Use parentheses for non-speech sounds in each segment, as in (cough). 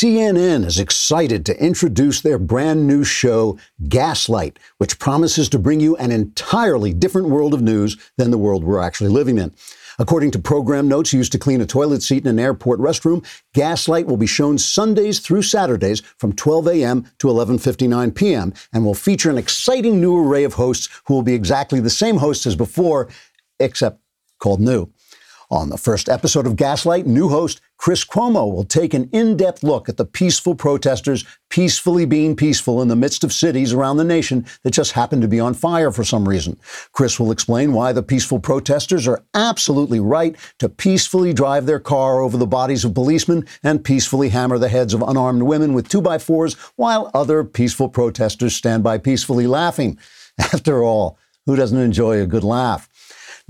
CNN is excited to introduce their brand new show, Gaslight, which promises to bring you an entirely different world of news than the world we're actually living in. According to program notes used to clean a toilet seat in an airport restroom, Gaslight will be shown Sundays through Saturdays from 12 a.m. to 11:59 p.m. and will feature an exciting new array of hosts who will be exactly the same hosts as before, except called new. On the first episode of Gaslight, new host Chris Cuomo will take an in depth look at the peaceful protesters peacefully being peaceful in the midst of cities around the nation that just happen to be on fire for some reason. Chris will explain why the peaceful protesters are absolutely right to peacefully drive their car over the bodies of policemen and peacefully hammer the heads of unarmed women with two by fours while other peaceful protesters stand by peacefully laughing. (laughs) After all, who doesn't enjoy a good laugh?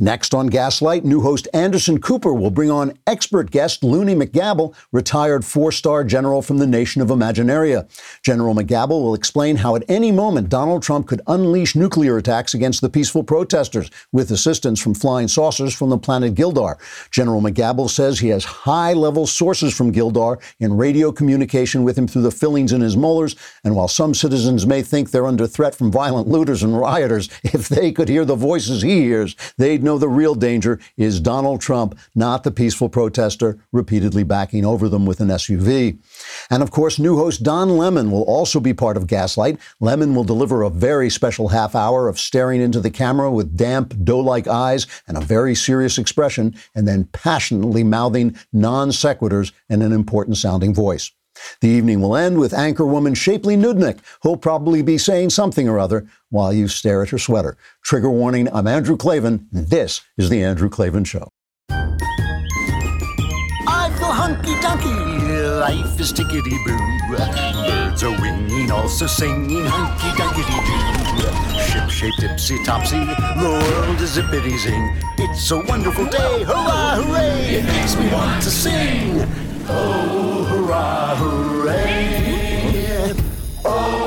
Next on Gaslight, new host Anderson Cooper will bring on expert guest Looney McGabble, retired four star general from the nation of Imaginaria. General McGabble will explain how at any moment Donald Trump could unleash nuclear attacks against the peaceful protesters with assistance from flying saucers from the planet Gildar. General McGabble says he has high level sources from Gildar in radio communication with him through the fillings in his molars. And while some citizens may think they're under threat from violent looters and rioters, (laughs) if they could hear the voices he hears, they'd know know the real danger is Donald Trump, not the peaceful protester, repeatedly backing over them with an SUV. And of course, new host Don Lemon will also be part of Gaslight. Lemon will deliver a very special half hour of staring into the camera with damp, doe like eyes and a very serious expression, and then passionately mouthing non sequiturs in an important sounding voice. The evening will end with anchorwoman Shapley Nudnik, who'll probably be saying something or other while you stare at her sweater. Trigger warning, I'm Andrew Klavan. This is The Andrew Klavan Show. I hunky dunky. Life is tickety boo. Birds are winging, also singing hunky dunky doo. Ship shape tipsy topsy. The world is zippity zing. It's a wonderful day. Hurrah, hooray! It makes me want to sing. Oh, hurrah, hooray! Oh,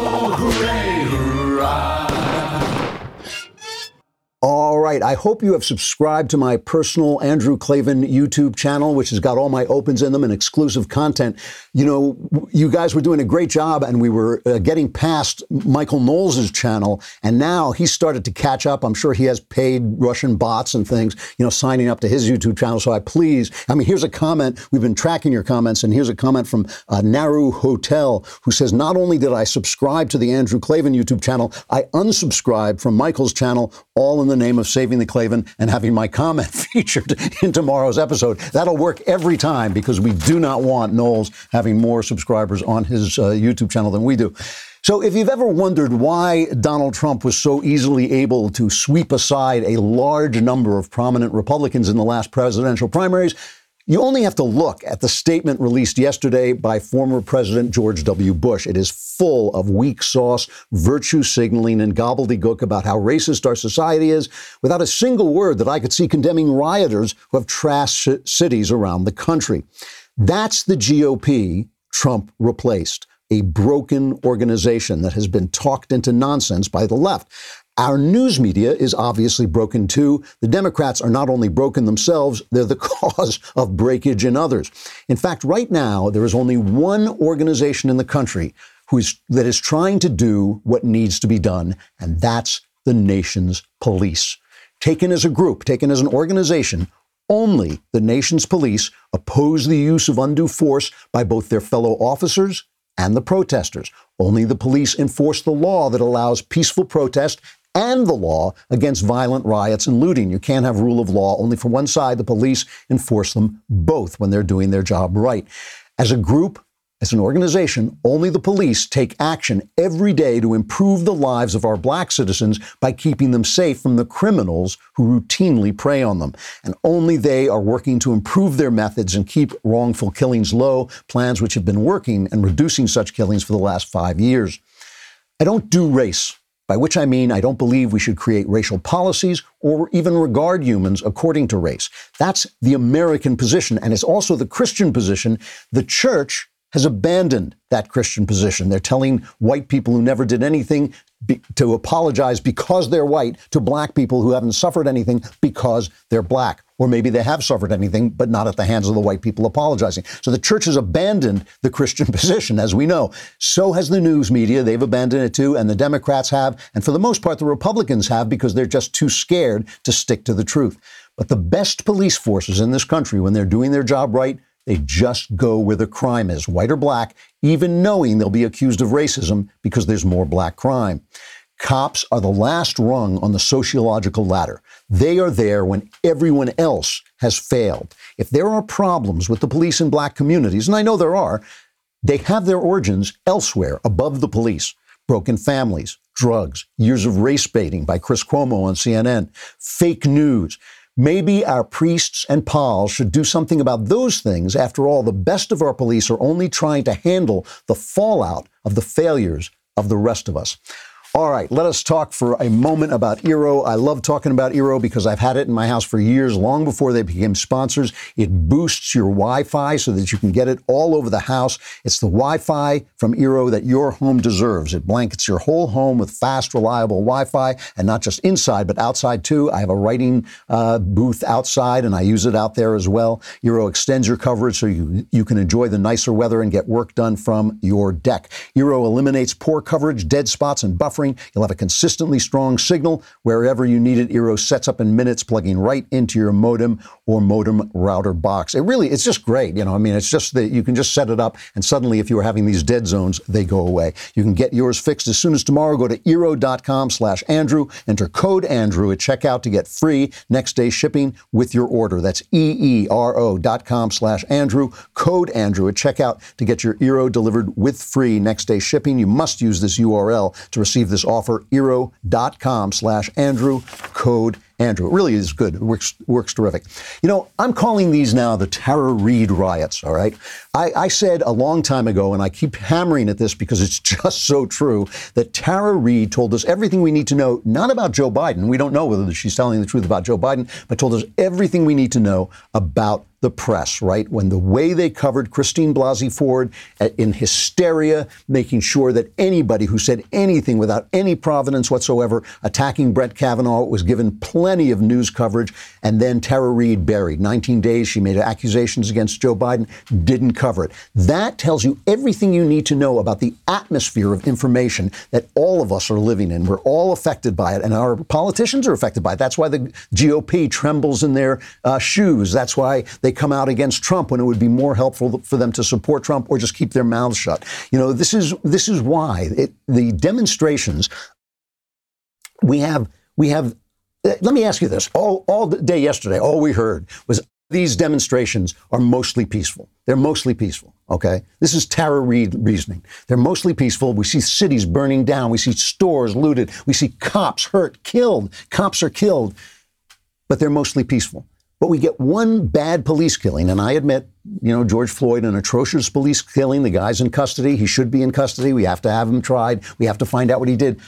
All right. I hope you have subscribed to my personal Andrew Klavan YouTube channel, which has got all my opens in them and exclusive content. You know, you guys were doing a great job and we were uh, getting past Michael Knowles' channel. And now he started to catch up. I'm sure he has paid Russian bots and things, you know, signing up to his YouTube channel. So I please, I mean, here's a comment. We've been tracking your comments. And here's a comment from uh, Naru Hotel who says, not only did I subscribe to the Andrew Klavan YouTube channel, I unsubscribed from Michael's channel, all in the name of saving the Klavan and having my comment (laughs) featured in tomorrow's episode. That'll work every time because we do not want Knowles having more subscribers on his uh, YouTube channel than we do. So, if you've ever wondered why Donald Trump was so easily able to sweep aside a large number of prominent Republicans in the last presidential primaries, you only have to look at the statement released yesterday by former President George W. Bush. It is full of weak sauce, virtue signaling, and gobbledygook about how racist our society is, without a single word that I could see condemning rioters who have trashed cities around the country. That's the GOP Trump replaced a broken organization that has been talked into nonsense by the left. Our news media is obviously broken too. The Democrats are not only broken themselves, they're the (laughs) cause of breakage in others. In fact, right now, there is only one organization in the country who is, that is trying to do what needs to be done, and that's the nation's police. Taken as a group, taken as an organization, only the nation's police oppose the use of undue force by both their fellow officers and the protesters. Only the police enforce the law that allows peaceful protest and the law against violent riots and looting. You can't have rule of law only for one side. The police enforce them both when they're doing their job right. As a group, as an organization, only the police take action every day to improve the lives of our black citizens by keeping them safe from the criminals who routinely prey on them. And only they are working to improve their methods and keep wrongful killings low, plans which have been working and reducing such killings for the last five years. I don't do race by which I mean I don't believe we should create racial policies or even regard humans according to race. That's the American position, and it's also the Christian position. The church has abandoned that Christian position. They're telling white people who never did anything be, to apologize because they're white to black people who haven't suffered anything because they're black. Or maybe they have suffered anything, but not at the hands of the white people apologizing. So the church has abandoned the Christian (laughs) position, as we know. So has the news media. They've abandoned it too, and the Democrats have, and for the most part, the Republicans have because they're just too scared to stick to the truth. But the best police forces in this country, when they're doing their job right, they just go where the crime is, white or black, even knowing they'll be accused of racism because there's more black crime. Cops are the last rung on the sociological ladder. They are there when everyone else has failed. If there are problems with the police in black communities, and I know there are, they have their origins elsewhere, above the police. Broken families, drugs, years of race baiting by Chris Cuomo on CNN, fake news. Maybe our priests and pals should do something about those things. After all, the best of our police are only trying to handle the fallout of the failures of the rest of us. All right, let us talk for a moment about Eero. I love talking about Eero because I've had it in my house for years, long before they became sponsors. It boosts your Wi Fi so that you can get it all over the house. It's the Wi Fi from Eero that your home deserves. It blankets your whole home with fast, reliable Wi Fi, and not just inside, but outside too. I have a writing uh, booth outside, and I use it out there as well. Eero extends your coverage so you, you can enjoy the nicer weather and get work done from your deck. Eero eliminates poor coverage, dead spots, and buffering You'll have a consistently strong signal wherever you need it. Eero sets up in minutes, plugging right into your modem or modem router box. It really, it's just great. You know, I mean, it's just that you can just set it up, and suddenly, if you were having these dead zones, they go away. You can get yours fixed as soon as tomorrow. Go to eero.com/slash Andrew. Enter code Andrew at checkout to get free next day shipping with your order. That's e e r o dot com slash Andrew. Code Andrew at checkout to get your Eero delivered with free next day shipping. You must use this URL to receive this offer. Eero.com slash Andrew. Code Andrew. It really is good. It works, works terrific. You know, I'm calling these now the Tara Reade riots, all right? I, I, said a long time ago, and I keep hammering at this because it's (laughs) just so true, that Tara Reade told us everything we need to know, not about Joe Biden. We don't know whether she's telling the truth about Joe Biden, but told us everything we need to know about the press, right? When the way they covered Christine Blasey Ford uh, in hysteria, making sure that anybody who said anything without any provenance whatsoever attacking Brett Kavanaugh was given plenty of news coverage. And then Tara Reade buried. 19 days, she made accusations against Joe Biden, didn't cover it. That tells you everything you need to know about the atmosphere of information that all of us are living in. We're all affected by it, and our politicians are affected by it. That's why the GOP trembles in their uh, shoes. That's why they come out against Trump when it would be more helpful for them to support Trump or just keep their mouths shut. You know, this is this is why it, the demonstrations we have we have. Let me ask you this: all all day yesterday, all we heard was these demonstrations are mostly peaceful. They're mostly peaceful. Okay, this is Tara Reade reasoning. They're mostly peaceful. We see cities burning down. We see stores looted. We see cops hurt, killed. Cops are killed, but they're mostly peaceful. But we get one bad police killing, and I admit, you know, George Floyd, an atrocious police killing. The guy's in custody. He should be in custody. We have to have him tried. We have to find out what he did.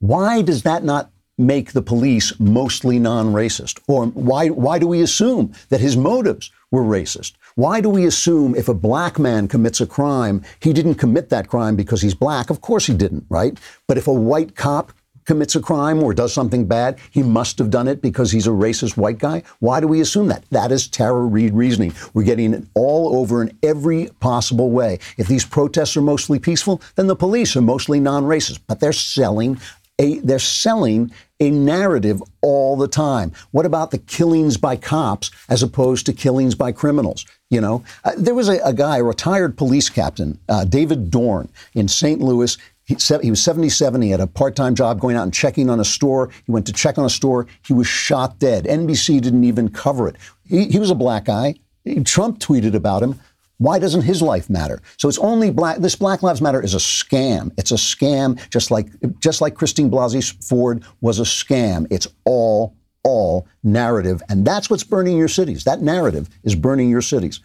Why does that not make the police mostly non-racist? Or why why do we assume that his motives were racist? Why do we assume if a black man commits a crime, he didn't commit that crime because he's black? Of course he didn't, right? But if a white cop commits a crime or does something bad, he must have done it because he's a racist white guy. Why do we assume that? That is Tara Reade reasoning. We're getting it all over in every possible way. If these protests are mostly peaceful, then the police are mostly non-racist, but they're selling a, they're selling a narrative all the time. What about the killings by cops as opposed to killings by criminals? You know, uh, there was a, a, guy, a retired police captain, uh, David Dorn in St. Louis. He, he was 77. He had a part time job going out and checking on a store. He went to check on a store. He was shot dead. NBC didn't even cover it. He, he was a black guy. Trump tweeted about him. Why doesn't his life matter? So it's only black. This Black Lives Matter is a scam. It's a scam, just like just like Christine Blasey Ford was a scam. It's all all narrative, and that's what's burning your cities. That narrative is burning your cities.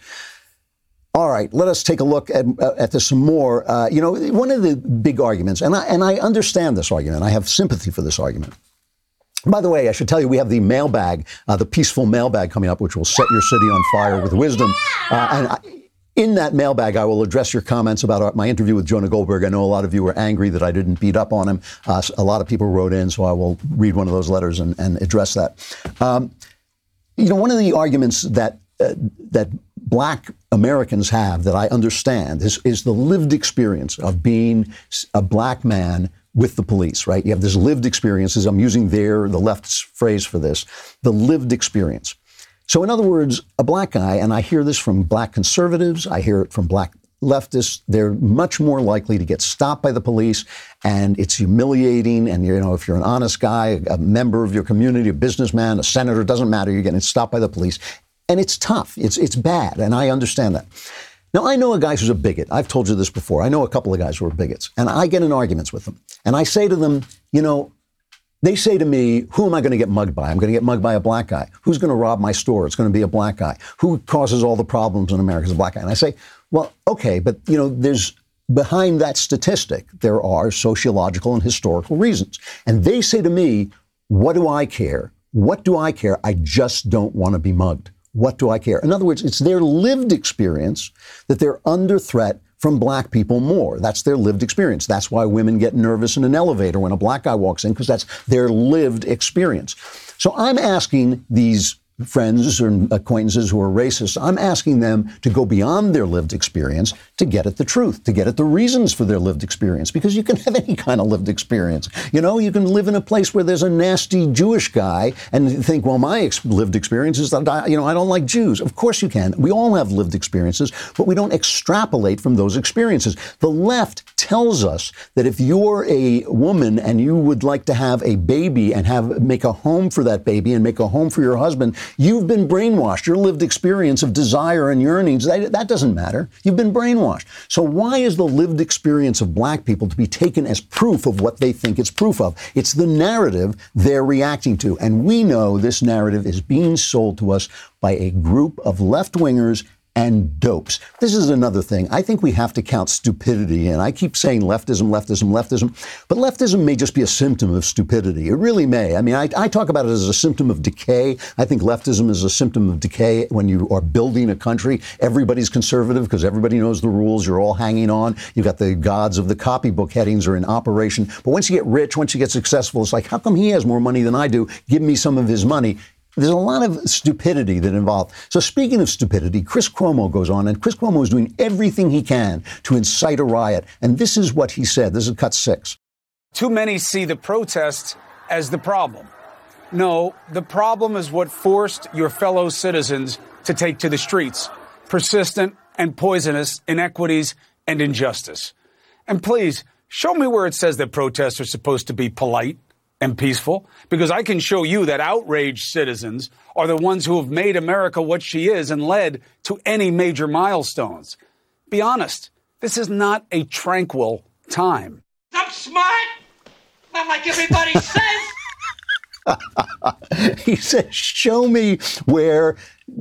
All right, let us take a look at, uh, at this some more. Uh, you know, one of the big arguments, and I, and I understand this argument, I have sympathy for this argument. By the way, I should tell you, we have the mailbag, uh, the peaceful mailbag coming up, which will set your city on fire with wisdom. Uh, and I, in that mailbag, I will address your comments about my interview with Jonah Goldberg. I know a lot of you were angry that I didn't beat up on him. Uh, a lot of people wrote in, so I will read one of those letters and, and address that. Um, you know, one of the arguments that uh, that black Americans have that I understand is, is the lived experience of being a black man with the police, right? You have this lived experiences. I'm using their, the left's phrase for this, the lived experience. So, in other words, a black guy, and I hear this from black conservatives, I hear it from black leftists, they're much more likely to get stopped by the police, and it's humiliating. And you know, if you're an honest guy, a member of your community, a businessman, a senator, doesn't matter, you're getting stopped by the police, and it's tough. It's it's bad, and I understand that. Now, I know a guy who's a bigot. I've told you this before. I know a couple of guys who are bigots, and I get in arguments with them. And I say to them, you know, they say to me, Who am I going to get mugged by? I'm going to get mugged by a black guy. Who's going to rob my store? It's going to be a black guy. Who causes all the problems in America is a black guy. And I say, Well, okay, but you know, there's behind that statistic, there are sociological and historical reasons. And they say to me, What do I care? What do I care? I just don't want to be mugged. What do I care? In other words, it's their lived experience that they're under threat from black people more. That's their lived experience. That's why women get nervous in an elevator when a black guy walks in, because that's their lived experience. So I'm asking these friends or acquaintances who are racist, I'm asking them to go beyond their lived experience to get at the truth, to get at the reasons for their lived experience, because you can (laughs) have any kind of lived experience. You know, you can live in a place where there's a nasty Jewish guy and think, well, my ex- lived experience is that, I, you know, I don't like Jews. Of course you can. We all have lived experiences, but we don't extrapolate from those experiences. The left tells us that if you're a woman and you would like to have a baby and have make a home for that baby and make a home for your husband, You've been brainwashed. Your lived experience of desire and yearnings, that, that doesn't matter. You've been brainwashed. So why is the lived experience of black people to be taken as proof of what they think it's proof of? It's the narrative they're reacting to. And we know this narrative is being sold to us by a group of left wingers and dopes. This is another thing. I think we have to count stupidity. And I keep saying leftism, leftism, leftism, but leftism may just be a symptom of stupidity. It really may. I mean, I, I, talk about it as a symptom of decay. I think leftism is a symptom of decay when you are building a country. Everybody's conservative because everybody knows the rules. You're all hanging on. You've got the gods of the copybook headings are in operation. But once you get rich, once you get successful, it's like, how come he has more money than I do? Give me some of his money. There's a lot of stupidity that involved. So speaking of stupidity, Chris Cuomo goes on, and Chris Cuomo is doing everything he can to incite a riot. And this is what he said. This is cut six. Too many see the protests as the problem. No, the problem is what forced your fellow citizens to take to the streets persistent and poisonous inequities and injustice. And please, show me where it says that protests are supposed to be polite and peaceful because I can show you that outraged citizens are the ones who have made America what she is and led to any major milestones. Be honest, this is not a tranquil time. I'm smart, not like everybody (laughs) says. (laughs) he says, Show me where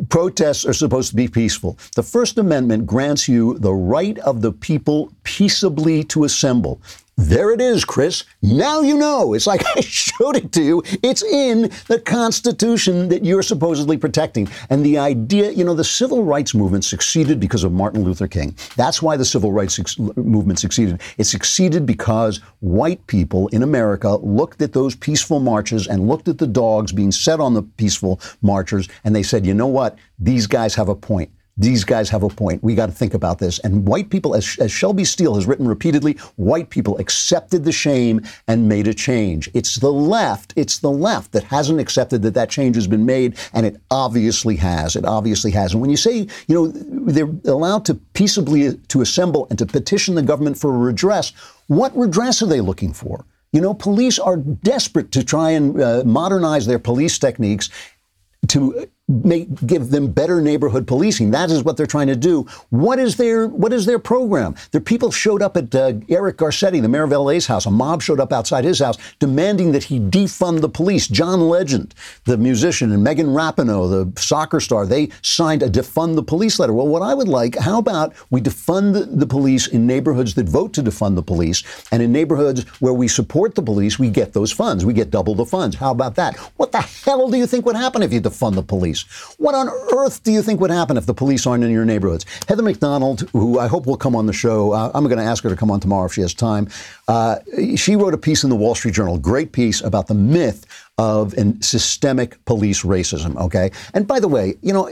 protests are supposed to be peaceful. The First Amendment grants you the right of the people peaceably to assemble. There it is, Chris. Now you know. It's like (laughs) I showed it to you. It's in the Constitution that you're supposedly protecting. And the idea, you know, the civil rights movement succeeded because of Martin Luther King. That's why the civil rights movement succeeded. It succeeded because white people in America looked at those peaceful marches and looked at the dogs being set on the peaceful marchers, and they said, you know what? These guys have a point these guys have a point. We got to think about this. And white people, as, as, Shelby Steele has written repeatedly, white people accepted the shame and made a change. It's the left, it's the left that hasn't accepted that that change has been made, and it obviously has. It obviously has. And when you say, you know, they're allowed to peaceably to assemble and to petition the government for redress, what redress are they looking for? You know, police are desperate to try and uh, modernize their police techniques to make, give them better neighborhood policing. That is what they're trying to do. What is their what is their program? Their people showed up at uh, Eric Garcetti, the mayor of LA's house. A mob showed up outside his house demanding that he defund the police. John Legend, the musician, and Megan Rapinoe, the soccer star, they signed a defund the police letter. Well, what I would like, how about we defund the police in neighborhoods that vote to defund the police, and in neighborhoods where we support the police, we get those funds. We get double the funds. How about that? What the hell do you think would happen if you defund the police? Police. What on earth do you think would happen if the police aren't in your neighborhoods? Heather Mac Donald, who I hope will come on the show, uh, I'm going to ask her to come on tomorrow if she has time. Uh, she wrote a piece in the Wall Street Journal, great piece about the myth of an systemic police racism. Okay, and by the way, you know,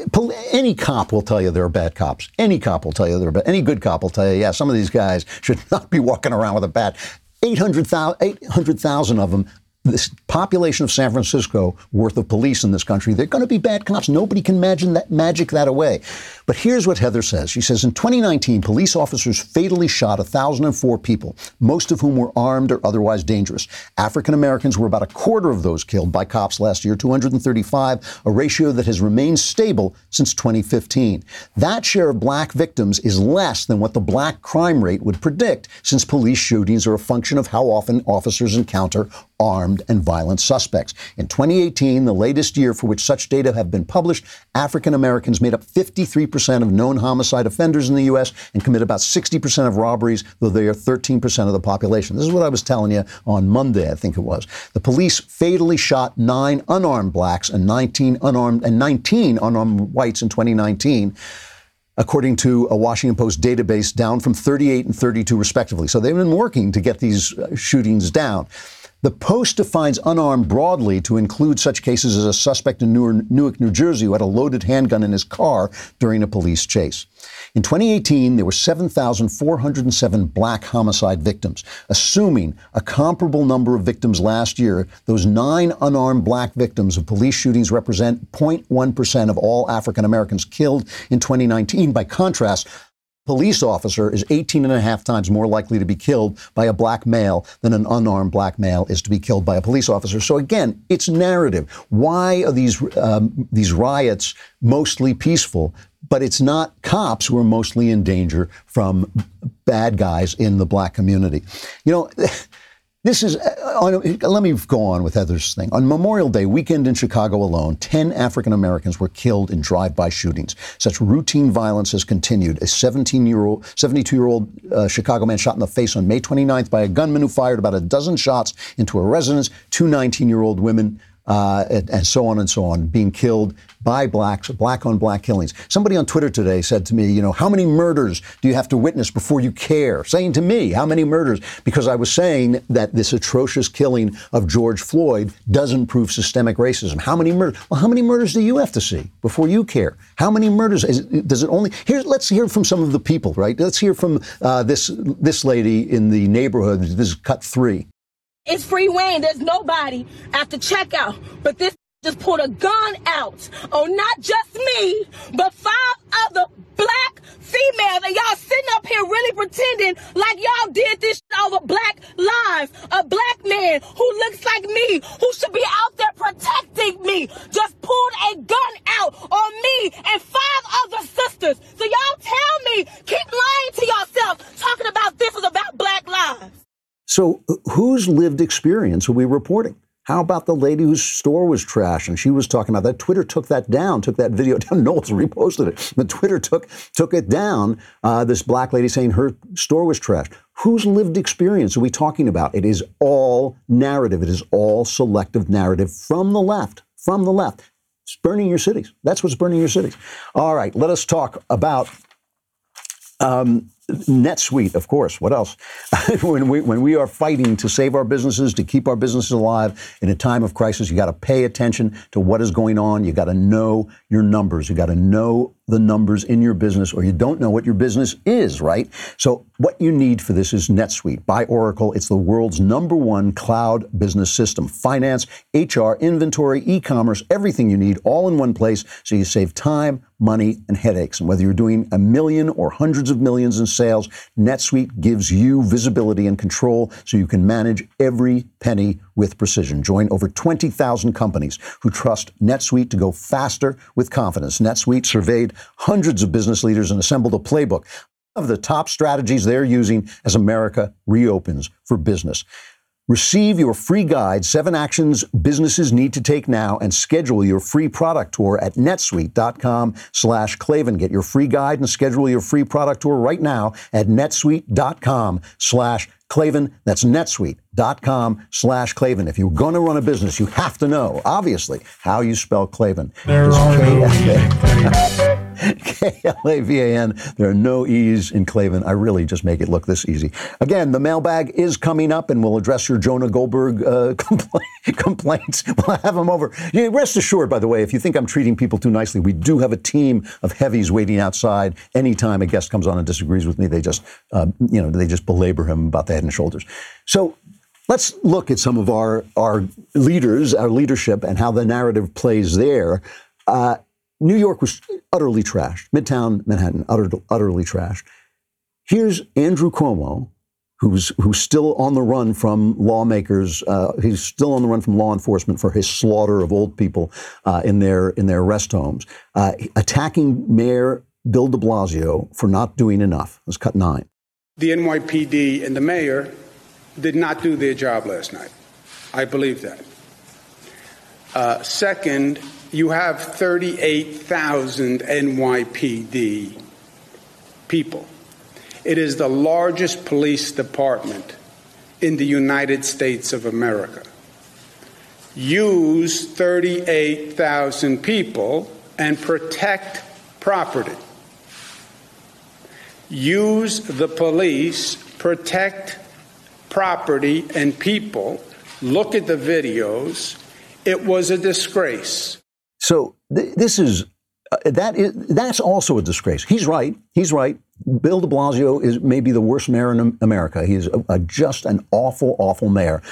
any cop will tell you there are bad cops. Any cop will tell you there are bad. Any good cop will tell you, yeah, some of these guys should (laughs) not be walking around with a bat. 800,000 800, of them this population of San Francisco worth of police in this country, they're going to be bad cops. Nobody can imagine that magic that away. But here's what Heather says. She says in 2019, police officers fatally shot 1,004 people, most of whom were armed or otherwise dangerous. African Americans were about a quarter of those killed by cops last year, 235, a ratio that has remained stable since 2015. That share of black victims is less than what the black crime rate would predict, since police shootings are a function of how often officers encounter armed and violent suspects. In 2018, the latest year for which such data have been published, African Americans made up 53% of known homicide offenders in the U.S. and commit about 60% of robberies, though they are 13% of the population. This is what I was telling you on Monday, I think it was. The police fatally shot nine unarmed blacks and 19 unarmed and 19 unarmed whites in 2019 according to a Washington Post database, down from 38 and 32 respectively. So they've been working to get these uh, shootings down. The Post defines unarmed broadly to include such cases as a suspect in Newark, New Jersey who had a loaded handgun in his car during a police chase. In 2018, there were 7,407 black homicide victims. Assuming a comparable number of victims last year, those nine unarmed black victims of police shootings represent 0.1% of all African Americans killed in 2019. By contrast, police officer is 18 and a half times more likely to be killed by a black male than an unarmed black male is to be killed by a police officer. So again, it's narrative. Why are these um, these riots mostly peaceful? But it's not cops who are mostly in danger from bad guys in the black community. You know. (laughs) This is, uh, let me go on with Heather's thing. On Memorial Day weekend in Chicago alone, 10 African Americans were killed in drive-by shootings. Such routine violence has continued. A 17-year-old, 72-year-old uh, Chicago man shot in the face on May 29th by a gunman who fired about a dozen shots into a residence. Two 19-year-old women uh, and, and, so on and so on, being killed by blacks, black on black killings. Somebody on Twitter today said to me, you know, how many murders do you have to witness before you care? Saying to me, how many murders? Because I was saying that this atrocious killing of George Floyd doesn't prove systemic racism. How many murders? Well, how many murders do you have to see before you care? How many murders? Is, does it only? Here, let's hear from some of the people, right? Let's hear from uh, this this lady in the neighborhood. This is cut three. It's free Wayne. There's nobody after checkout. But this just pulled a gun out on not just me, but five other black females. And y'all sitting up here really pretending like y'all did this over black lives. A black man who looks like me, who should be out there protecting me, just pulled a gun out on me and five other sisters. So y'all tell me, keep lying to yourself, talking about this was about black lives. So, whose lived experience are we reporting? How about the lady whose store was trash and she was talking about that? Twitter took that down, took that video (laughs) down. Knowles reposted it. But Twitter took took it down. Uh, this black lady saying her store was trash. Whose lived experience are we talking about? It is all narrative. It is all selective narrative from the left. From the left. It's burning your cities. That's what's burning your cities. All right, let us talk about um, NetSuite, of course. What else? (laughs) when we when we are fighting to save our businesses, to keep our businesses alive in a time of crisis, you got to pay attention to what is going on. You got to know your numbers. You got to know the numbers in your business or you don't know what your business is, right? So what you need for this is NetSuite by Oracle. It's the world's number one cloud business system. Finance, HR, inventory, e-commerce, everything you need all in one place so you save time, money, and headaches. And whether you're doing a million or hundreds of millions in sales, NetSuite gives you visibility and control so you can manage every penny with precision. Join over 20,000 companies who trust NetSuite to go faster with confidence. NetSuite surveyed hundreds of business leaders and assembled a playbook of the top strategies they're using as America reopens for business. Receive your free guide, Seven Actions Businesses Need to Take Now, and schedule your free product tour at netsuite.com slash Klavan. Get your free guide and schedule your free product tour right now at netsuite.com slash Klavan. That's netsuite.com slash Klavan. If you're going to run a business, you have to know, obviously, how you spell Klavan. There are no K-L-A- K-L-A-V-A-N. There are no E's in Klavan. I really just make it look this easy. Again, the mailbag is coming up, and we'll address your Jonah Goldberg uh, (laughs) compla- complaints. We'll have them over. Yeah, rest assured, by the way, if you think I'm treating people too nicely, we do have a team of heavies waiting outside. Anytime a guest comes on and disagrees with me, they just, uh, you know, they just belabor him about head and shoulders. So let's look at some of our our leaders, our leadership, and how the narrative plays there. Uh, New York was utterly trashed. Midtown Manhattan, utter, utterly trashed. Here's Andrew Cuomo, who's who's still on the run from lawmakers. Uh, he's still on the run from law enforcement for his slaughter of old people uh, in their in their rest homes, uh, attacking Mayor Bill De Blasio for not doing enough. Let's cut nine. The NYPD and the mayor did not do their job last night. I believe that. Uh, second, you have 38,000 NYPD people. It is the largest police department in the United States of America. Use 38,000 people and protect property. Use the police, protect property and people. Look at the videos. It was a disgrace. So th- this is uh, that is that's also a disgrace. He's right. He's right. Bill De Blasio is maybe the worst mayor in America. He's a, a just an awful, awful mayor.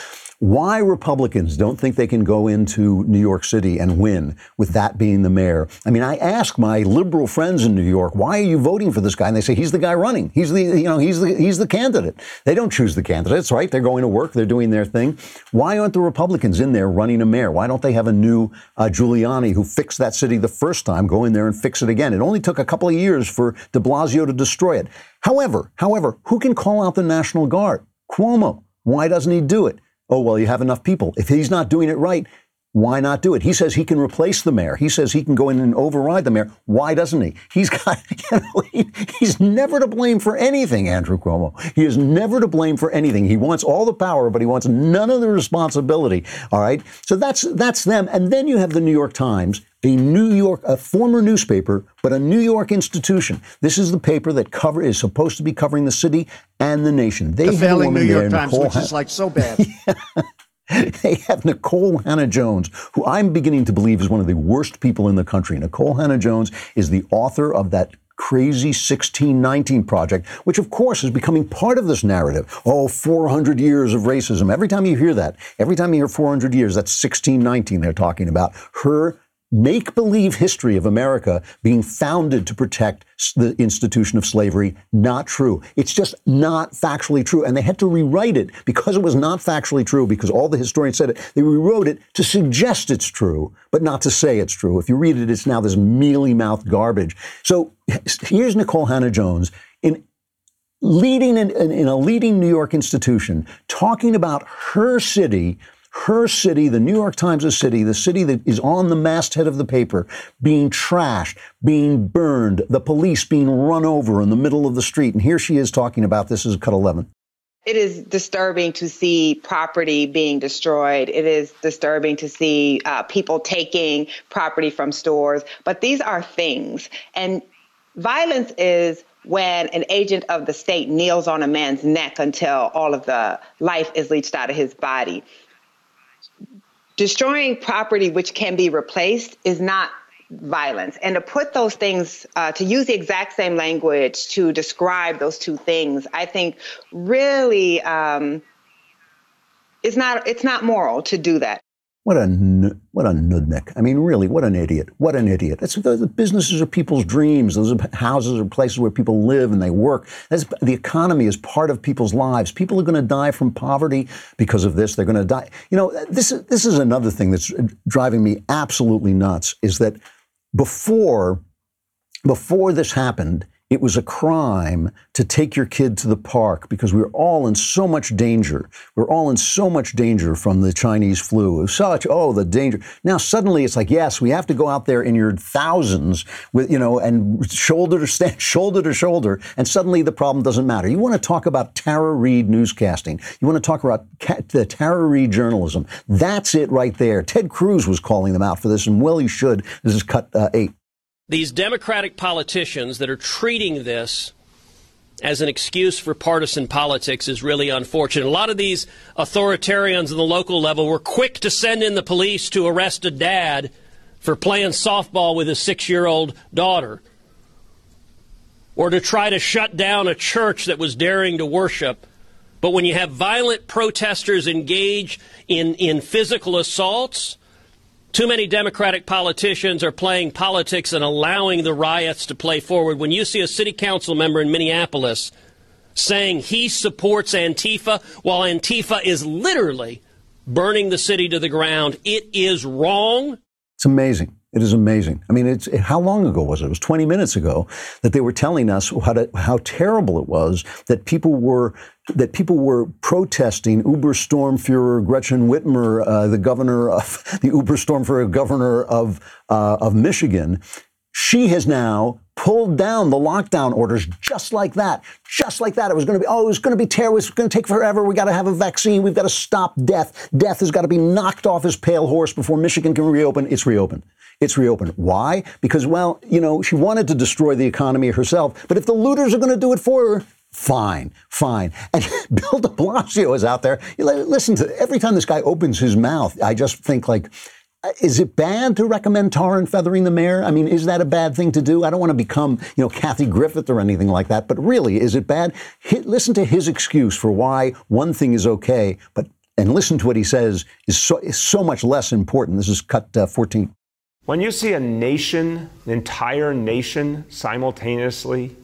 Why Republicans don't think they can go into New York City and win with that being the mayor? I mean, I ask my liberal friends in New York, why are you voting for this guy? And they say he's the guy running. He's the you know he's the he's the candidate. They don't choose the candidates, right? They're going to work. They're doing their thing. Why aren't the Republicans in there running a mayor? Why don't they have a new uh, Giuliani who fixed that city the first time go in there and fix it again? It only took a couple of years for De Blasio to destroy it. However, however, who can call out the National Guard? Cuomo. Why doesn't he do it? Oh, well, you have enough people. If he's not doing it right, why not do it? He says he can replace the mayor. He says he can go in and override the mayor. Why doesn't he? He's (laughs) got, you know, he, he's never to blame for anything, Andrew Cuomo. He is never to blame for anything. He wants all the power, but he wants none of the responsibility. All right. So that's, that's them. And then you have the New York Times, a New York, a former newspaper, but a New York institution. This is the paper that cover is supposed to be covering the city and the nation. They The failing New there, York Times, Nikole which is like so bad. (laughs) they have Nikole Hannah-Jones, who I'm beginning to believe is one of the worst people in the country. Nikole Hannah-Jones is the author of that crazy 1619 project, which of course is becoming part of this narrative. Oh, 400 years of racism. Every time you hear that, every time you hear 400 years, that's 1619 they're talking about. Her make believe history of America being founded to protect the institution of slavery. Not true. It's just not factually true. And they had to rewrite it because it was not factually true, because all the historians said it. They rewrote it to suggest it's true, but not to say it's true. If you read it, it's now this mealy mouthed garbage. So here's Nikole Hannah-Jones in leading in, in, in a leading New York institution, talking about her city, her city, the New York Times' city, the city that is on the masthead of the paper, being trashed, being burned, the police being run over in the middle of the street. And here she is talking about this is cut 11. It is disturbing to see property being destroyed. It is disturbing to see uh, people taking property from stores. But these are things. And violence is when an agent of the state kneels on a man's neck until all of the life is leached out of his body. Destroying property which can be replaced is not violence. And to put those things, uh, to use the exact same language to describe those two things, I think really um, it's not it's not moral to do that. What a what a nudnik! I mean, really, what an idiot! What an idiot! The, businesses are people's dreams. Those are houses are places where people live and they work. That's, the economy is part of people's lives. People are going to die from poverty because of this. They're going to die. You know, this is this is another thing that's driving me absolutely nuts. Is that before before this happened it was a crime to take your kid to the park because we were all in so much danger. We we're all in so much danger from the Chinese flu. Such, oh, the danger. Now suddenly it's like, yes, we have to go out there in your thousands with, you know, and shoulder to stand, (laughs) shoulder to shoulder, and suddenly the problem doesn't matter. You want to talk about Tara Reade newscasting. You want to talk about the Tara Reade journalism. That's it right there. Ted Cruz was calling them out for this, and well, he should. This is cut uh, eight. These Democratic politicians that are treating this as an excuse for partisan politics is really unfortunate. A lot of these authoritarians on the local level were quick to send in the police to arrest a dad for playing softball with his six year old daughter, or to try to shut down a church that was daring to worship. But when you have violent protesters engage in, in physical assaults, too many Democratic politicians are playing politics and allowing the riots to play forward. When you see a city council member in Minneapolis saying he supports Antifa while Antifa is literally burning the city to the ground, it is wrong. It's amazing. It is amazing. I mean, it's how long ago was it? It was 20 minutes ago that they were telling us how to, how terrible it was that people were that people were protesting Uber Stormführer Gretchen Whitmer, uh, the governor of (laughs) the Uber Stormführer governor of uh, of Michigan. She has now pulled down the lockdown orders just like that, just like that. It was going to be, oh, it was going to be terrible. It's going to take forever. We got to have a vaccine. We've got to stop death. Death has got to be knocked off his pale horse before Michigan can reopen. It's reopened. It's reopened. Why? Because, well, you know, she wanted to destroy the economy herself. But if the looters are going to do it for her, Fine, fine. And (laughs) Bill de Blasio is out there. Listen to every time this guy opens his mouth, I just think like, uh, is it bad to recommend tar and feathering the mayor? I mean, is that a bad thing to do? I don't want to become, you know, Kathy Griffin or anything like that, but really, is it bad? listen to his excuse for why one thing is okay, but and listen to what he says is so is so much less important. This is cut uh, 14. When you see a nation, an entire nation, simultaneously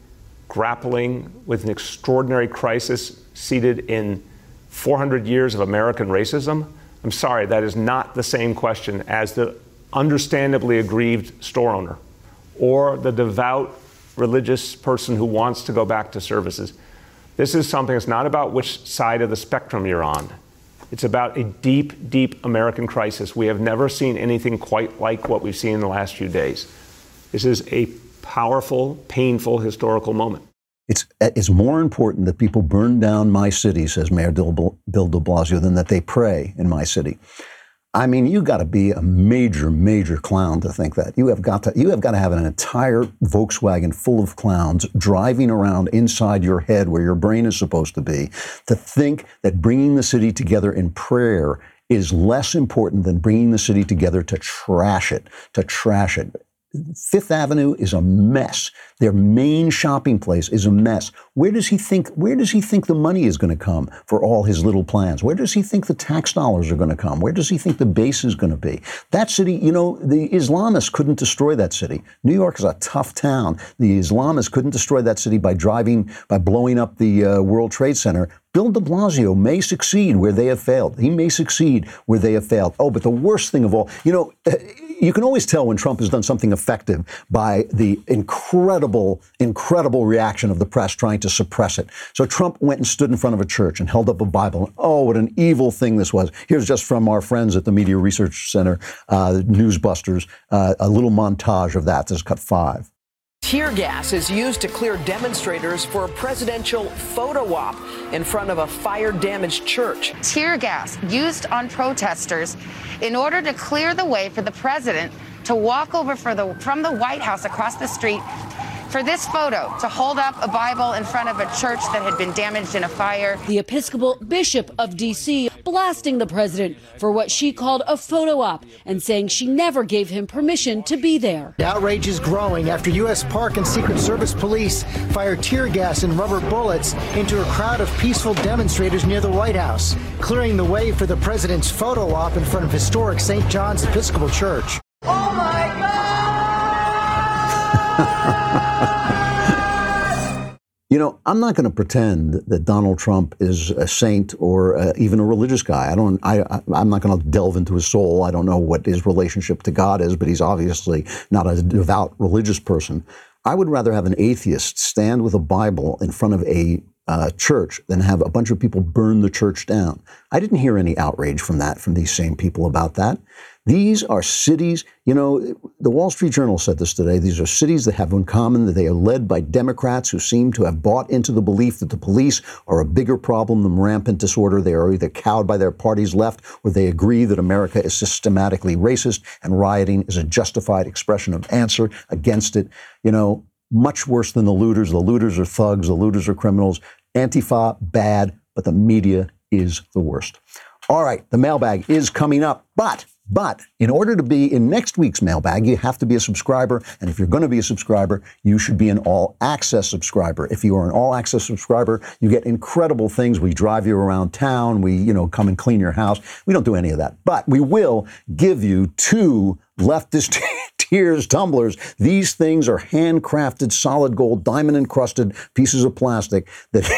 grappling with an extraordinary crisis seated in 400 years of American racism? I'm sorry, that is not the same question as the understandably aggrieved store owner or the devout religious person who wants to go back to services. This is something that's not about which side of the spectrum you're on. It's about a deep, deep American crisis. We have never seen anything quite like what we've seen in the last few days. This is a powerful, painful historical moment. It's, it's more important that people burn down my city, says Mayor Bill de Blasio, than that they pray in my city. I mean, you got to be a major, major clown to think that. You have got to, you have got to have an entire Volkswagen full of clowns driving around inside your head where your brain is supposed to be to think that bringing the city together in prayer is less important than bringing the city together to trash it, to trash it. Fifth Avenue is a mess. Their main shopping place is a mess. Where does he think where does he think the money is going to come for all his little plans? Where does he think the tax dollars are going to come? Where does he think the base is going to be? That city, you know, the Islamists couldn't destroy that city. New York is a tough town. The Islamists couldn't destroy that city by driving by blowing up the uh, World Trade Center. Bill de Blasio may succeed where they have failed. He may succeed where they have failed. Oh, but the worst thing of all, you know, you can always tell when Trump has done something effective by the incredible, incredible reaction of the press trying to suppress it. So Trump went and stood in front of a church and held up a Bible. And, oh, what an evil thing this was. Here's just from our friends at the Media Research Center, uh, Newsbusters, uh, a little montage of that. This is cut five. Tear gas is used to clear demonstrators for a presidential photo op in front of a fire damaged church. Tear gas used on protesters in order to clear the way for the president to walk over the, from the White House across the street for this photo to hold up a Bible in front of a church that had been damaged in a fire. The Episcopal Bishop of D.C. blasting the president for what she called a photo op and saying she never gave him permission to be there. The outrage is growing after U.S. Park and Secret Service police fired tear gas and rubber bullets into a crowd of peaceful demonstrators near the White House, clearing the way for the president's photo op in front of historic St. John's Episcopal Church. Oh my God! You know, I'm not going to pretend that Donald Trump is a saint or uh, even a religious guy. I don't. I, I'm not going to delve into his soul. I don't know what his relationship to God is, but he's obviously not a devout religious person. I would rather have an atheist stand with a Bible in front of a uh, church than have a bunch of people burn the church down. I didn't hear any outrage from that, from these same people about that. These are cities, you know, the Wall Street Journal said this today. These are cities that have in common that they are led by Democrats who seem to have bought into the belief that the police are a bigger problem than rampant disorder. They are either cowed by their party's left or they agree that America is systematically racist and rioting is a justified expression of answer against it. You know, much worse than the looters. The looters are thugs, the looters are criminals. Antifa, bad, but the media is the worst. All right, the mailbag is coming up, but but in order to be in next week's mailbag, you have to be a subscriber. And if you're going to be a subscriber, you should be an all access subscriber. If you are an all access subscriber, you get incredible things. We drive you around town. We, you know, come and clean your house. We don't do any of that, but we will give you two leftist (laughs) tears tumblers. These things are handcrafted, solid gold, diamond encrusted pieces of plastic that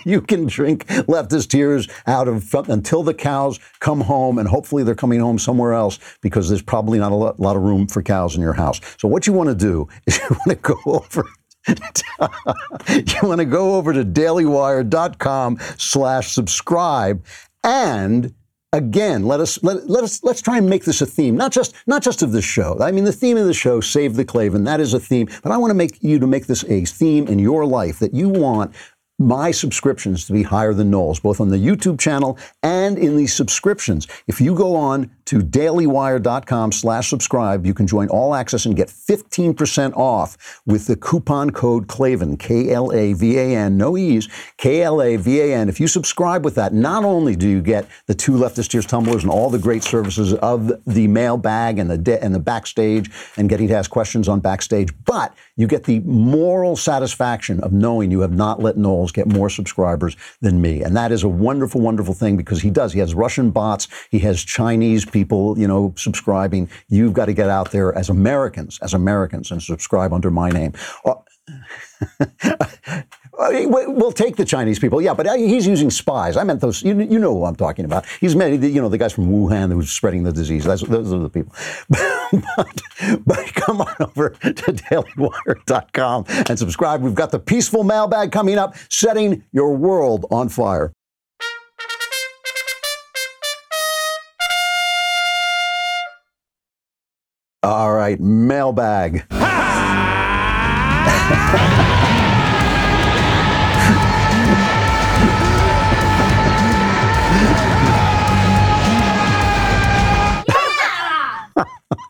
(laughs) you can drink leftist tears out of until the cows come home, and hopefully they're coming home somewhere else because there's probably not a lot, lot of room for cows in your house. So what you want to do (laughs) is you want to go over you want to go over to dailywire.com slash subscribe and again, let us let, let us let's try and make this a theme, not just not just of this show. I mean, the theme of the show, save the Klavan, that is a theme. But I want to make you to make this a theme in your life that you want my subscriptions to be higher than Knowles, both on the YouTube channel and in the subscriptions. If you go on to dailywire.com slash subscribe, you can join All Access and get 15% off with the coupon code Klavan, K-L-A-V-A-N, no E's, K-L-A-V-A-N. If you subscribe with that, not only do you get the two Leftist Tears tumblers and all the great services of the mailbag and the, de- and the backstage and getting to ask questions on backstage, but you get the moral satisfaction of knowing you have not let Knowles get more subscribers than me. And that is a wonderful, wonderful thing because he does. He has Russian bots. He has Chinese people, you know, subscribing. You've got to get out there as Americans, as Americans, and subscribe under my name. Uh, (laughs) We'll take the Chinese people, yeah, but uh, he's using spies. I meant those. You, you know who I'm talking about. He's made, you know, the guys from Wuhan who's spreading the disease. That's, those are the people. (laughs) but, but come on over to dailywire.com and subscribe. We've got the peaceful mailbag coming up, setting your world on fire. All right, mailbag. (laughs) (laughs)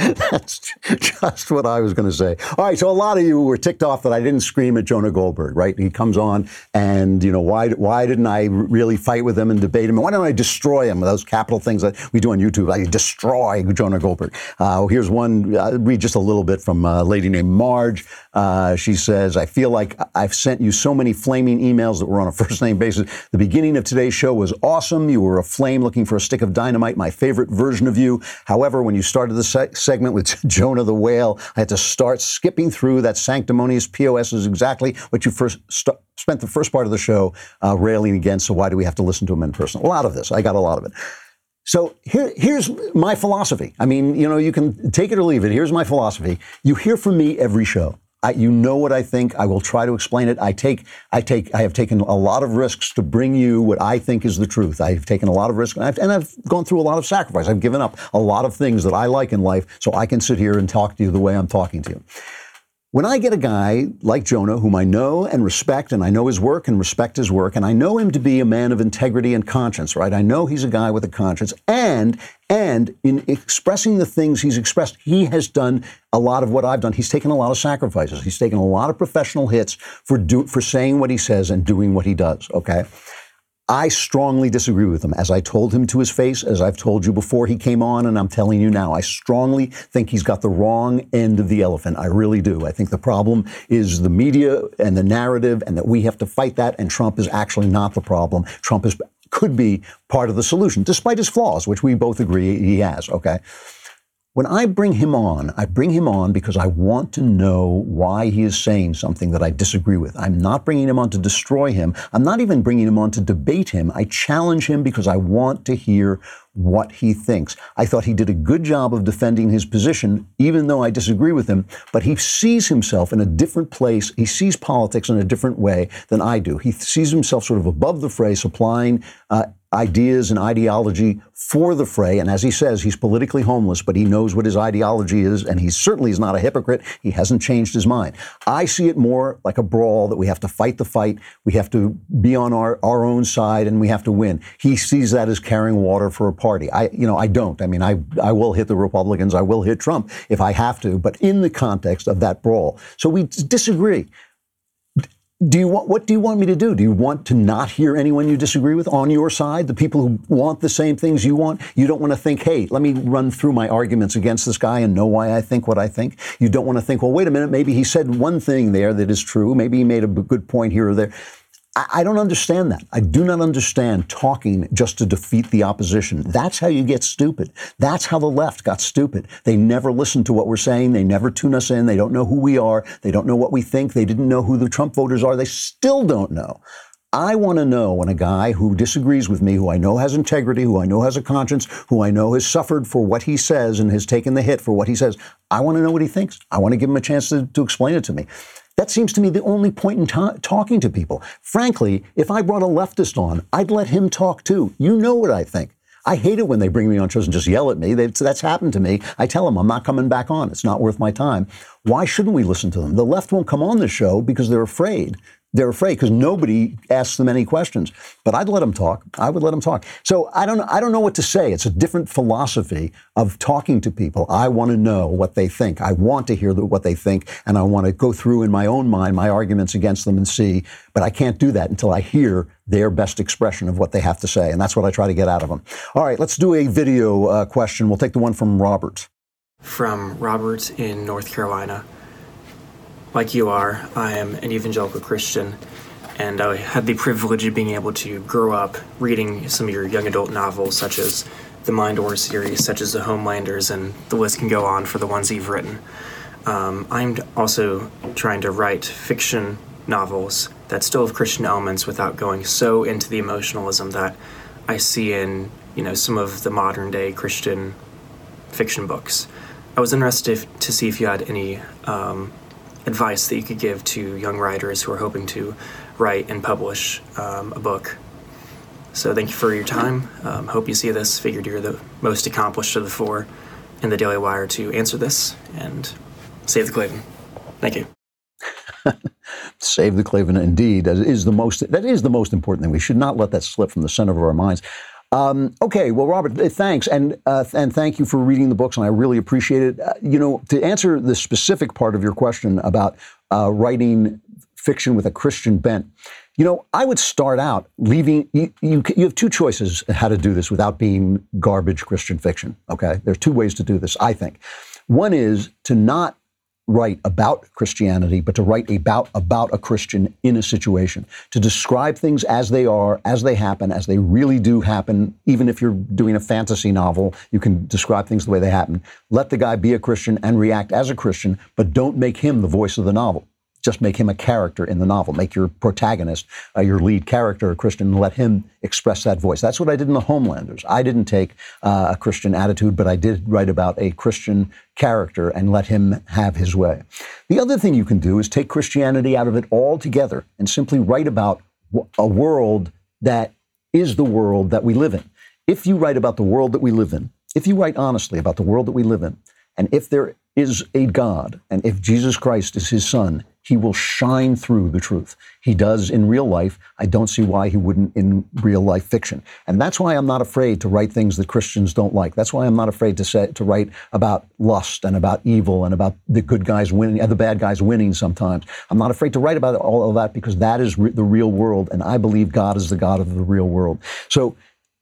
That's just what I was going to say. All right, so a lot of you were ticked off that I didn't scream at Jonah Goldberg, right? He comes on, and you know why? Why didn't I really fight with him and debate him? Why don't I destroy him? Those capital things that we do on YouTube, I destroy Jonah Goldberg. Uh, here's one. I'll read just a little bit from a lady named Marge. Uh, she says, "I feel like I've sent you so many flaming emails that were on a (laughs) first name basis. The beginning of today's show was awesome. You were a flame looking for a stick of dynamite, my favorite version of you. However, when you started the segment with (laughs) Jonah the whale. I had to start skipping through that sanctimonious POS is exactly what you first st- spent the first part of the show uh, railing against. So why do we have to listen to him in person? A lot of this. I got a lot of it. So here, here's my philosophy. I mean, you know, you can take it or leave it. Here's my philosophy. You hear from me every show. I, you know what I think. I will try to explain it. I take, I take, I have taken a lot of risks to bring you what I think is the truth. I've taken a lot of risks, and I've, and I've gone through a lot of sacrifice. I've given up a lot of things that I like in life, so I can sit here and talk to you the way I'm talking to you. When I get a guy like Jonah, whom I know and respect, and I know his work and respect his work, and I know him to be a man of integrity and conscience, right? I know he's a guy with a conscience, and and in expressing the things he's expressed, he has done a lot of what I've done. He's taken a lot of sacrifices. He's taken a lot of professional hits for do, for saying what he says and doing what he does. Okay. I strongly disagree with him, as I told him to his face, as I've told you before he came on, and I'm telling you now. I strongly think he's got the wrong end of the elephant. I really do. I think the problem is the media and the narrative, and that we have to fight that, and Trump is actually not the problem. Trump is, could be part of the solution, despite his flaws, which we both agree he has, okay? When I bring him on, I bring him on because I want to know why he is saying something that I disagree with. I'm not bringing him on to destroy him. I'm not even bringing him on to debate him. I challenge him because I want to hear what he thinks. I thought he did a good job of defending his position, even though I disagree with him, but he sees himself in a different place. He sees politics in a different way than I do. He sees himself sort of above the fray, supplying uh, ideas and ideology for the fray. And as he says, he's politically homeless, but he knows what his ideology is, and he certainly is not a hypocrite. He hasn't changed his mind. I see it more like a brawl that we have to fight the fight, we have to be on our, our own side, and we have to win. He sees that as carrying water for a party. I, you know, I don't. I mean, I, I will hit the Republicans, I will hit Trump if I have to, but in the context of that brawl. So we disagree do you want what do you want me to do? Do you want to not hear anyone you disagree with on your side? The people who want the same things you want? You don't want to think, hey, let me run through my arguments against this guy and know why I think what I think. You don't want to think, well, wait a minute, maybe he said one thing there that is true. Maybe he made a good point here or there. I, don't understand that. I do not understand talking just to defeat the opposition. That's how you get stupid. That's how the left got stupid. They never listen to what we're saying. They never tune us in. They don't know who we are. They don't know what we think. They didn't know who the Trump voters are. They still don't know. I want to know when a guy who disagrees with me, who I know has integrity, who I know has a conscience, who I know has suffered for what he says and has taken the hit for what he says, I want to know what he thinks. I want to give him a chance to, to explain it to me. That seems to me the only point in talking to people. Frankly, if I brought a leftist on, I'd let him talk too. You know what I think. I hate it when they bring me on shows and just yell at me. They, that's happened to me. I tell them I'm not coming back on. It's not worth my time. Why shouldn't we listen to them? The left won't come on the show because they're afraid they're afraid because nobody asks them any questions. But I'd let them talk. I would let them talk. So I don't. I don't know what to say. It's a different philosophy of talking to people. I want to know what they think. I want to hear what they think, and I want to go through in my own mind my arguments against them and see. But I can't do that until I hear their best expression of what they have to say, and that's what I try to get out of them. All right, let's do a video uh, question. We'll take the one from Robert. From Robert in North Carolina like you are, I am an evangelical Christian, and I had the privilege of being able to grow up reading some of your young adult novels, such as the MindWar series, such as The Homelanders, and the list can go on for the ones you've written. Um, I'm also trying to write fiction novels that still have Christian elements without going so into the emotionalism that I see in you know some of the modern day Christian fiction books. I was interested to see if you had any um, advice that you could give to young writers who are hoping to write and publish um, a book. So thank you for your time. Um, hope you see this. Figured you're the most accomplished of the four in the Daily Wire to answer this and save the Klavan. Thank you. (laughs) save the Klavan, indeed. That is the most. That is the most important thing. We should not let that slip from the center of our minds. Um, okay, well, Robert, uh, thanks, and uh, and thank you for reading the books, and I really appreciate it. Uh, you know, to answer the specific part of your question about uh, writing fiction with a Christian bent, you know, I would start out leaving. You, you, you have two choices how to do this without being garbage Christian fiction. Okay, there's two ways to do this. I think one is to not write about Christianity, but to write about about a Christian in a situation, to describe things as they are, as they happen, as they really do happen. Even if you're doing a fantasy novel, you can describe things the way they happen. Let the guy be a Christian and react as a Christian, but don't make him the voice of the novel just make him a character in the novel. Make your protagonist, uh, your lead character, a Christian, and let him express that voice. That's what I did in The Homelanders. I didn't take uh, a Christian attitude, but I did write about a Christian character and let him have his way. The other thing you can do is take Christianity out of it altogether and simply write about a world that is the world that we live in. If you write about the world that we live in, if you write honestly about the world that we live in, and if there is a God, and if Jesus Christ is his son, he will shine through the truth. He does in real life. I don't see why he wouldn't in real life fiction. And that's why I'm not afraid to write things that Christians don't like. That's why I'm not afraid to say to write about lust and about evil and about the good guys winning and the bad guys winning sometimes. I'm not afraid to write about all of that because that is re- the real world and I believe God is the God of the real world. So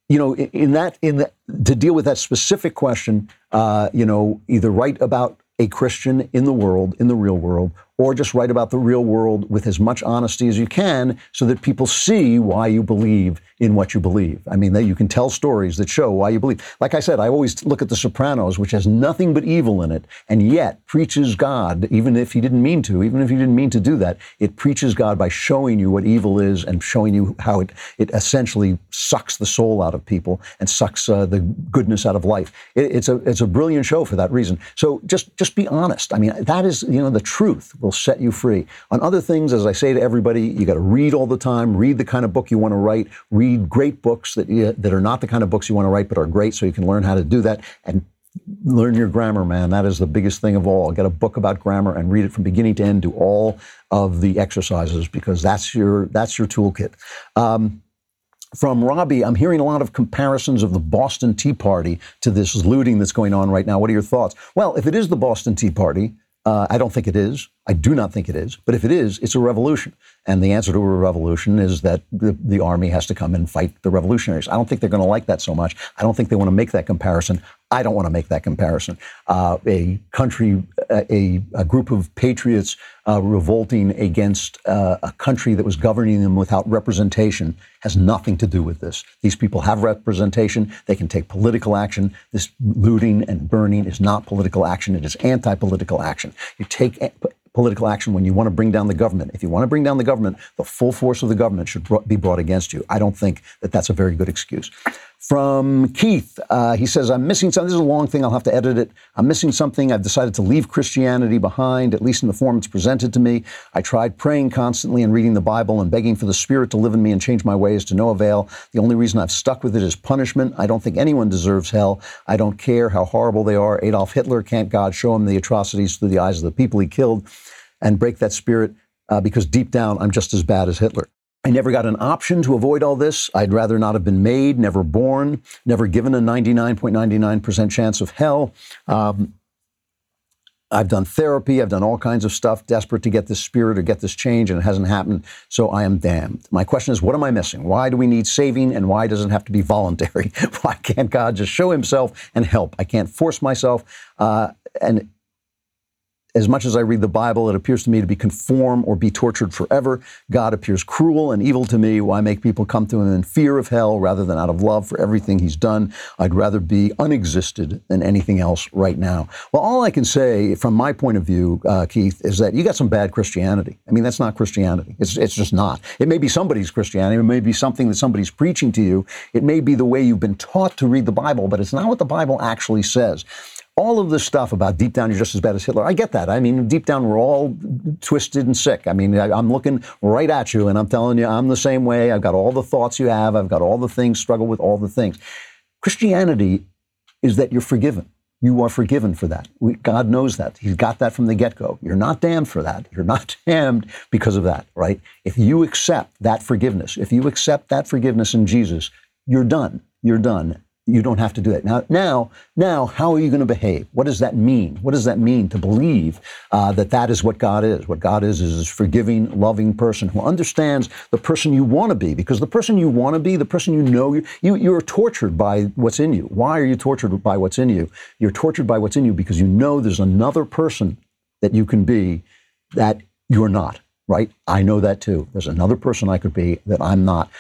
you know, in that, in the, to deal with that specific question, uh, you know, either write about a Christian in the world, in the real world, or just write about the real world with as much honesty as you can so that people see why you believe in what you believe. I mean, that you can tell stories that show why you believe. Like I said, I always look at The Sopranos, which has nothing but evil in it, and yet preaches God, even if he didn't mean to, even if he didn't mean to do that, it preaches God by showing you what evil is and showing you how it, it essentially sucks the soul out of people and sucks uh, the goodness out of life. It, it's a it's a brilliant show for that reason. So just just be honest. I mean, that is you know the truth will set you free. On other things, as I say to everybody, you got to read all the time. Read the kind of book you want to write. Read great books that you, that are not the kind of books you want to write, but are great, so you can learn how to do that and learn your grammar, man. That is the biggest thing of all. Get a book about grammar and read it from beginning to end. Do all of the exercises because that's your that's your toolkit. Um, from Robbie, I'm hearing a lot of comparisons of the Boston Tea Party to this looting that's going on right now. What are your thoughts? Well, if it is the Boston Tea Party, uh, I don't think it is. I do not think it is. But if it is, it's a revolution. And the answer to a revolution is that the, the army has to come and fight the revolutionaries. I don't think they're going to like that so much. I don't think they want to make that comparison. I don't want to make that comparison. Uh, a country, a, a, group of patriots uh, revolting against uh, a country that was governing them without representation has nothing to do with this. These people have representation. They can take political action. This looting and burning is not political action. It is anti-political action. You take political action when you want to bring down the government. If you want to bring down the government, the full force of the government should be brought against you. I don't think that that's a very good excuse. From Keith, uh, he says, I'm missing something. This is a long thing. I'll have to edit it. I'm missing something. I've decided to leave Christianity behind, at least in the form it's presented to me. I tried praying constantly and reading the Bible and begging for the Spirit to live in me and change my ways to no avail. The only reason I've stuck with it is punishment. I don't think anyone deserves hell. I don't care how horrible they are. Adolf Hitler, can't God show him the atrocities through the eyes of the people he killed and break that spirit? Uh, because deep down, I'm just as bad as Hitler. I never got an option to avoid all this. I'd rather not have been made, never born, never given a 99.99% chance of hell. Um, I've done therapy, I've done all kinds of stuff, desperate to get this spirit or get this change, and it hasn't happened, so I am damned. My question is, what am I missing? Why do we need saving, and why does it have to be voluntary? (laughs) why can't God just show himself and help? I can't force myself. Uh, and as much as I read the Bible, it appears to me to be conform or be tortured forever. God appears cruel and evil to me. Why make people come to him in fear of hell rather than out of love for everything he's done? I'd rather be unexisted than anything else right now. Well, all I can say from my point of view, uh, Keith, is that you got some bad Christianity. I mean, that's not Christianity. It's, it's just not. It may be somebody's Christianity. It may be something that somebody's preaching to you. It may be the way you've been taught to read the Bible, but it's not what the Bible actually says all of this stuff about deep down you're just as bad as Hitler. I get that. I mean, deep down we're all twisted and sick. I mean, I, am looking right at you and I'm telling you I'm the same way. I've got all the thoughts you have. I've got all the things, struggle with all the things. Christianity is that you're forgiven. You are forgiven for that. We, God knows that. He's got that from the get go. You're not damned for that. You're not (laughs) damned because of that, right? If you accept that forgiveness, if you accept that forgiveness in Jesus, you're done. You're done you don't have to do it. Now, now, now, how are you going to behave? What does that mean? What does that mean to believe uh, that that is what God is? What God is is a forgiving, loving person who understands the person you want to be. Because the person you want to be, the person you know, you, you you're tortured by what's in you. Why are you tortured by what's in you? You're tortured by what's in you because you know there's another person that you can be that you're not. Right? I know that too. There's another person I could be that I'm not.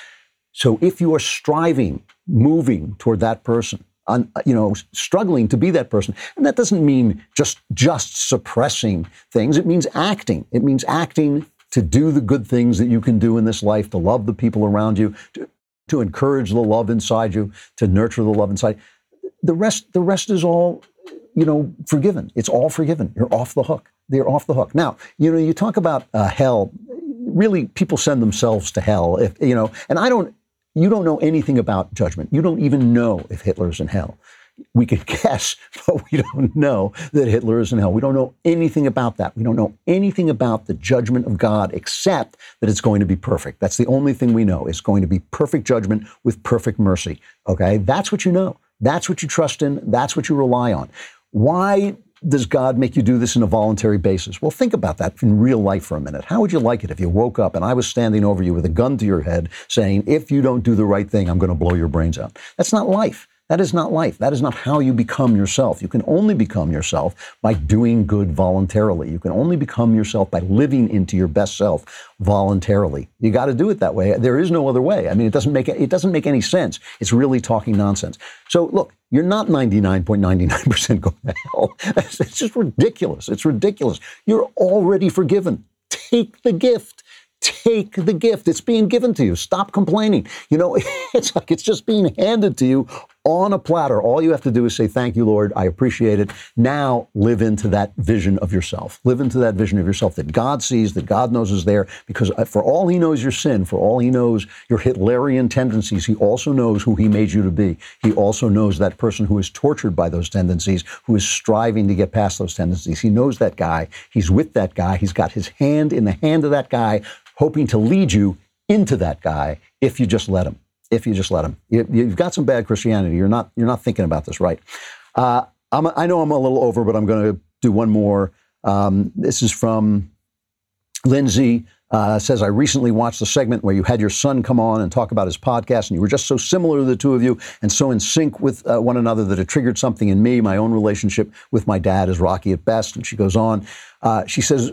So if you are striving, moving toward that person, on, you know, struggling to be that person, and that doesn't mean just just suppressing things. It means acting. It means acting to do the good things that you can do in this life, to love the people around you, to, to encourage the love inside you, to nurture the love inside. The rest, the rest is all, you know, forgiven. It's all forgiven. You're off the hook. They're off the hook. Now, you know, you talk about uh, hell. Really, people send themselves to hell. If you know, and I don't you don't know anything about judgment. You don't even know if Hitler's in hell. We can (laughs) guess, but we don't know that Hitler is in hell. We don't know anything about that. We don't know anything about the judgment of God except that it's going to be perfect. That's the only thing we know. It's going to be perfect judgment with perfect mercy. Okay? That's what you know. That's what you trust in. That's what you rely on. Why does God make you do this in a voluntary basis? Well, think about that in real life for a minute. How would you like it if you woke up and I was standing over you with a gun to your head saying, if you don't do the right thing, I'm going to blow your brains out? That's not life. That is not life. That is not how you become yourself. You can only become yourself by doing good voluntarily. You can only become yourself by living into your best self voluntarily. You got to do it that way. There is no other way. I mean, it doesn't make it doesn't make any sense. It's really talking nonsense. So look, you're not 99.99% going to hell. (laughs) It's just ridiculous. It's ridiculous. You're already forgiven. Take the gift. Take the gift. It's being given to you. Stop complaining. You know, (laughs) it's like it's just being handed to you on a platter. All you have to do is say, Thank you, Lord. I appreciate it. Now live into that vision of yourself. Live into that vision of yourself that God sees, that God knows is there, because uh, for all He knows your sin, for all He knows your Hitlerian tendencies, He also knows who He made you to be. He also knows that person who is tortured by those tendencies, who is striving to get past those tendencies. He knows that guy. He's with that guy. He's got his hand in the hand of that guy hoping to lead you into that guy if you just let him. If you just let him, you, have got some bad Christianity. You're not you're not thinking about this right. Uh, i know I'm a little over, but I'm going to do one more. Um, this is from Lindsay. Uh, says, I recently watched the segment where you had your son come on and talk about his podcast, and you were just so similar to the two of you and so in sync with uh, one another that it triggered something in me. My own relationship with my dad is rocky at best. And she goes on. Uh, she says,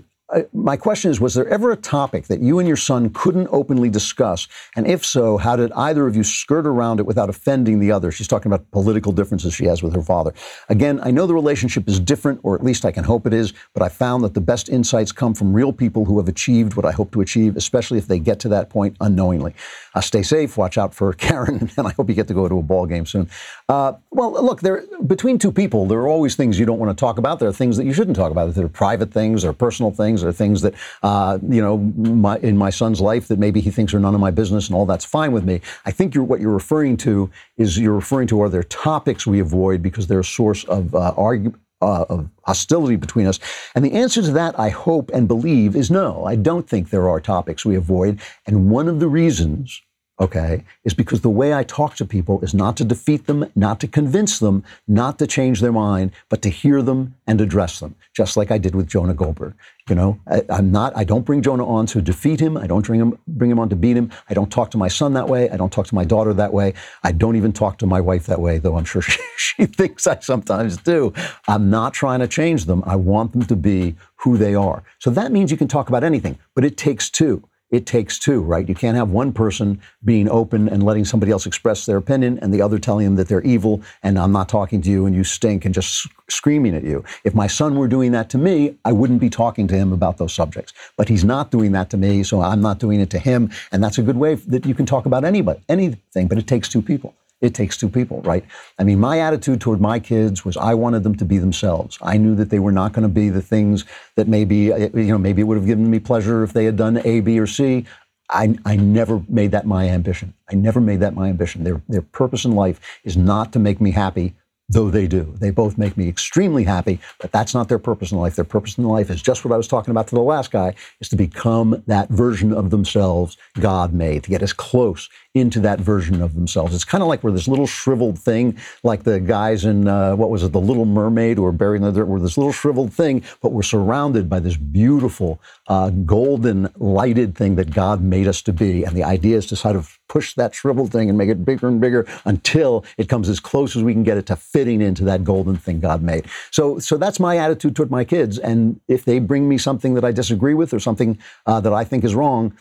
my question is Was there ever a topic that you and your son couldn't openly discuss? And if so, how did either of you skirt around it without offending the other? She's talking about political differences she has with her father. Again, I know the relationship is different, or at least I can hope it is, but I found that the best insights come from real people who have achieved what I hope to achieve, especially if they get to that point unknowingly. Uh, stay safe, watch out for (laughs) Karen, and I hope you get to go to a ball game soon. Uh, well, look, there between two people, there are always things you don't want to talk about. There are things that you shouldn't talk about. There are private things, there are personal things, there are things that, uh, you know, my, in my son's life that maybe he thinks are none of my business, and all that's fine with me. I think you're, what you're referring to is you're referring to are there topics we avoid because they're a source of uh, argument. Uh, of hostility between us? And the answer to that, I hope and believe, is no. I don't think there are topics we avoid. And one of the reasons okay, is because the way I talk to people is not to defeat them, not to convince them, not to change their mind, but to hear them and address them, just like I did with Jonah Goldberg. You know, I, am not, I don't bring Jonah on to defeat him. I don't bring him, bring him on to beat him. I don't talk to my son that way. I don't talk to my daughter that way. I don't even talk to my wife that way, though I'm sure (laughs) she, she thinks I sometimes do. I'm not trying to change them. I want them to be who they are. So that means you can talk about anything, but it takes two it takes two, right? You can't have one person being open and letting somebody else express their opinion and the other telling them that they're evil and I'm not talking to you and you stink and just screaming at you. If my son were doing that to me, I wouldn't be talking to him about those subjects. But he's not doing that to me, so I'm not doing it to him. And that's a good way that you can talk about anybody, anything, but it takes two people it takes two people, right? I mean, my attitude toward my kids was I wanted them to be themselves. I knew that they were not going to be the things that maybe, you know, maybe it would have given me pleasure if they had done A, B, or C. I, I never made that my ambition. I never made that my ambition. Their, their purpose in life is not to make me happy, though they do. They both make me extremely happy, but that's not their purpose in life. Their purpose in life is just what I was talking about to the last guy, is to become that version of themselves God made, to get as close into that version of themselves. It's kind of like we're this little shriveled thing, like the guys in, uh, what was it, The Little Mermaid or buried in the. We're this little shriveled thing, but we're surrounded by this beautiful, uh, golden, lighted thing that God made us to be. And the idea is to sort of push that shriveled thing and make it bigger and bigger until it comes as close as we can get it to fitting into that golden thing God made. So, so that's my attitude toward my kids. And if they bring me something that I disagree with or something uh, that I think is wrong,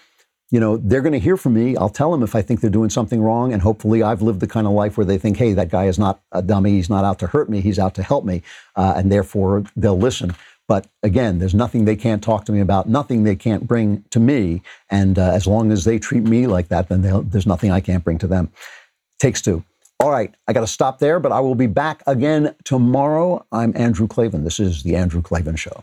you know, they're going to hear from me. I'll tell them if I think they're doing something wrong. And hopefully I've lived the kind of life where they think, hey, that guy is not a dummy. He's not out to hurt me. He's out to help me. Uh, and therefore they'll listen. But again, there's nothing they can't talk to me about, nothing they can't bring to me. And uh, as long as they treat me like that, then there's nothing I can't bring to them. Takes two. All right, I got to stop there, but I will be back again tomorrow. I'm Andrew Klavan. This is The Andrew Klavan Show.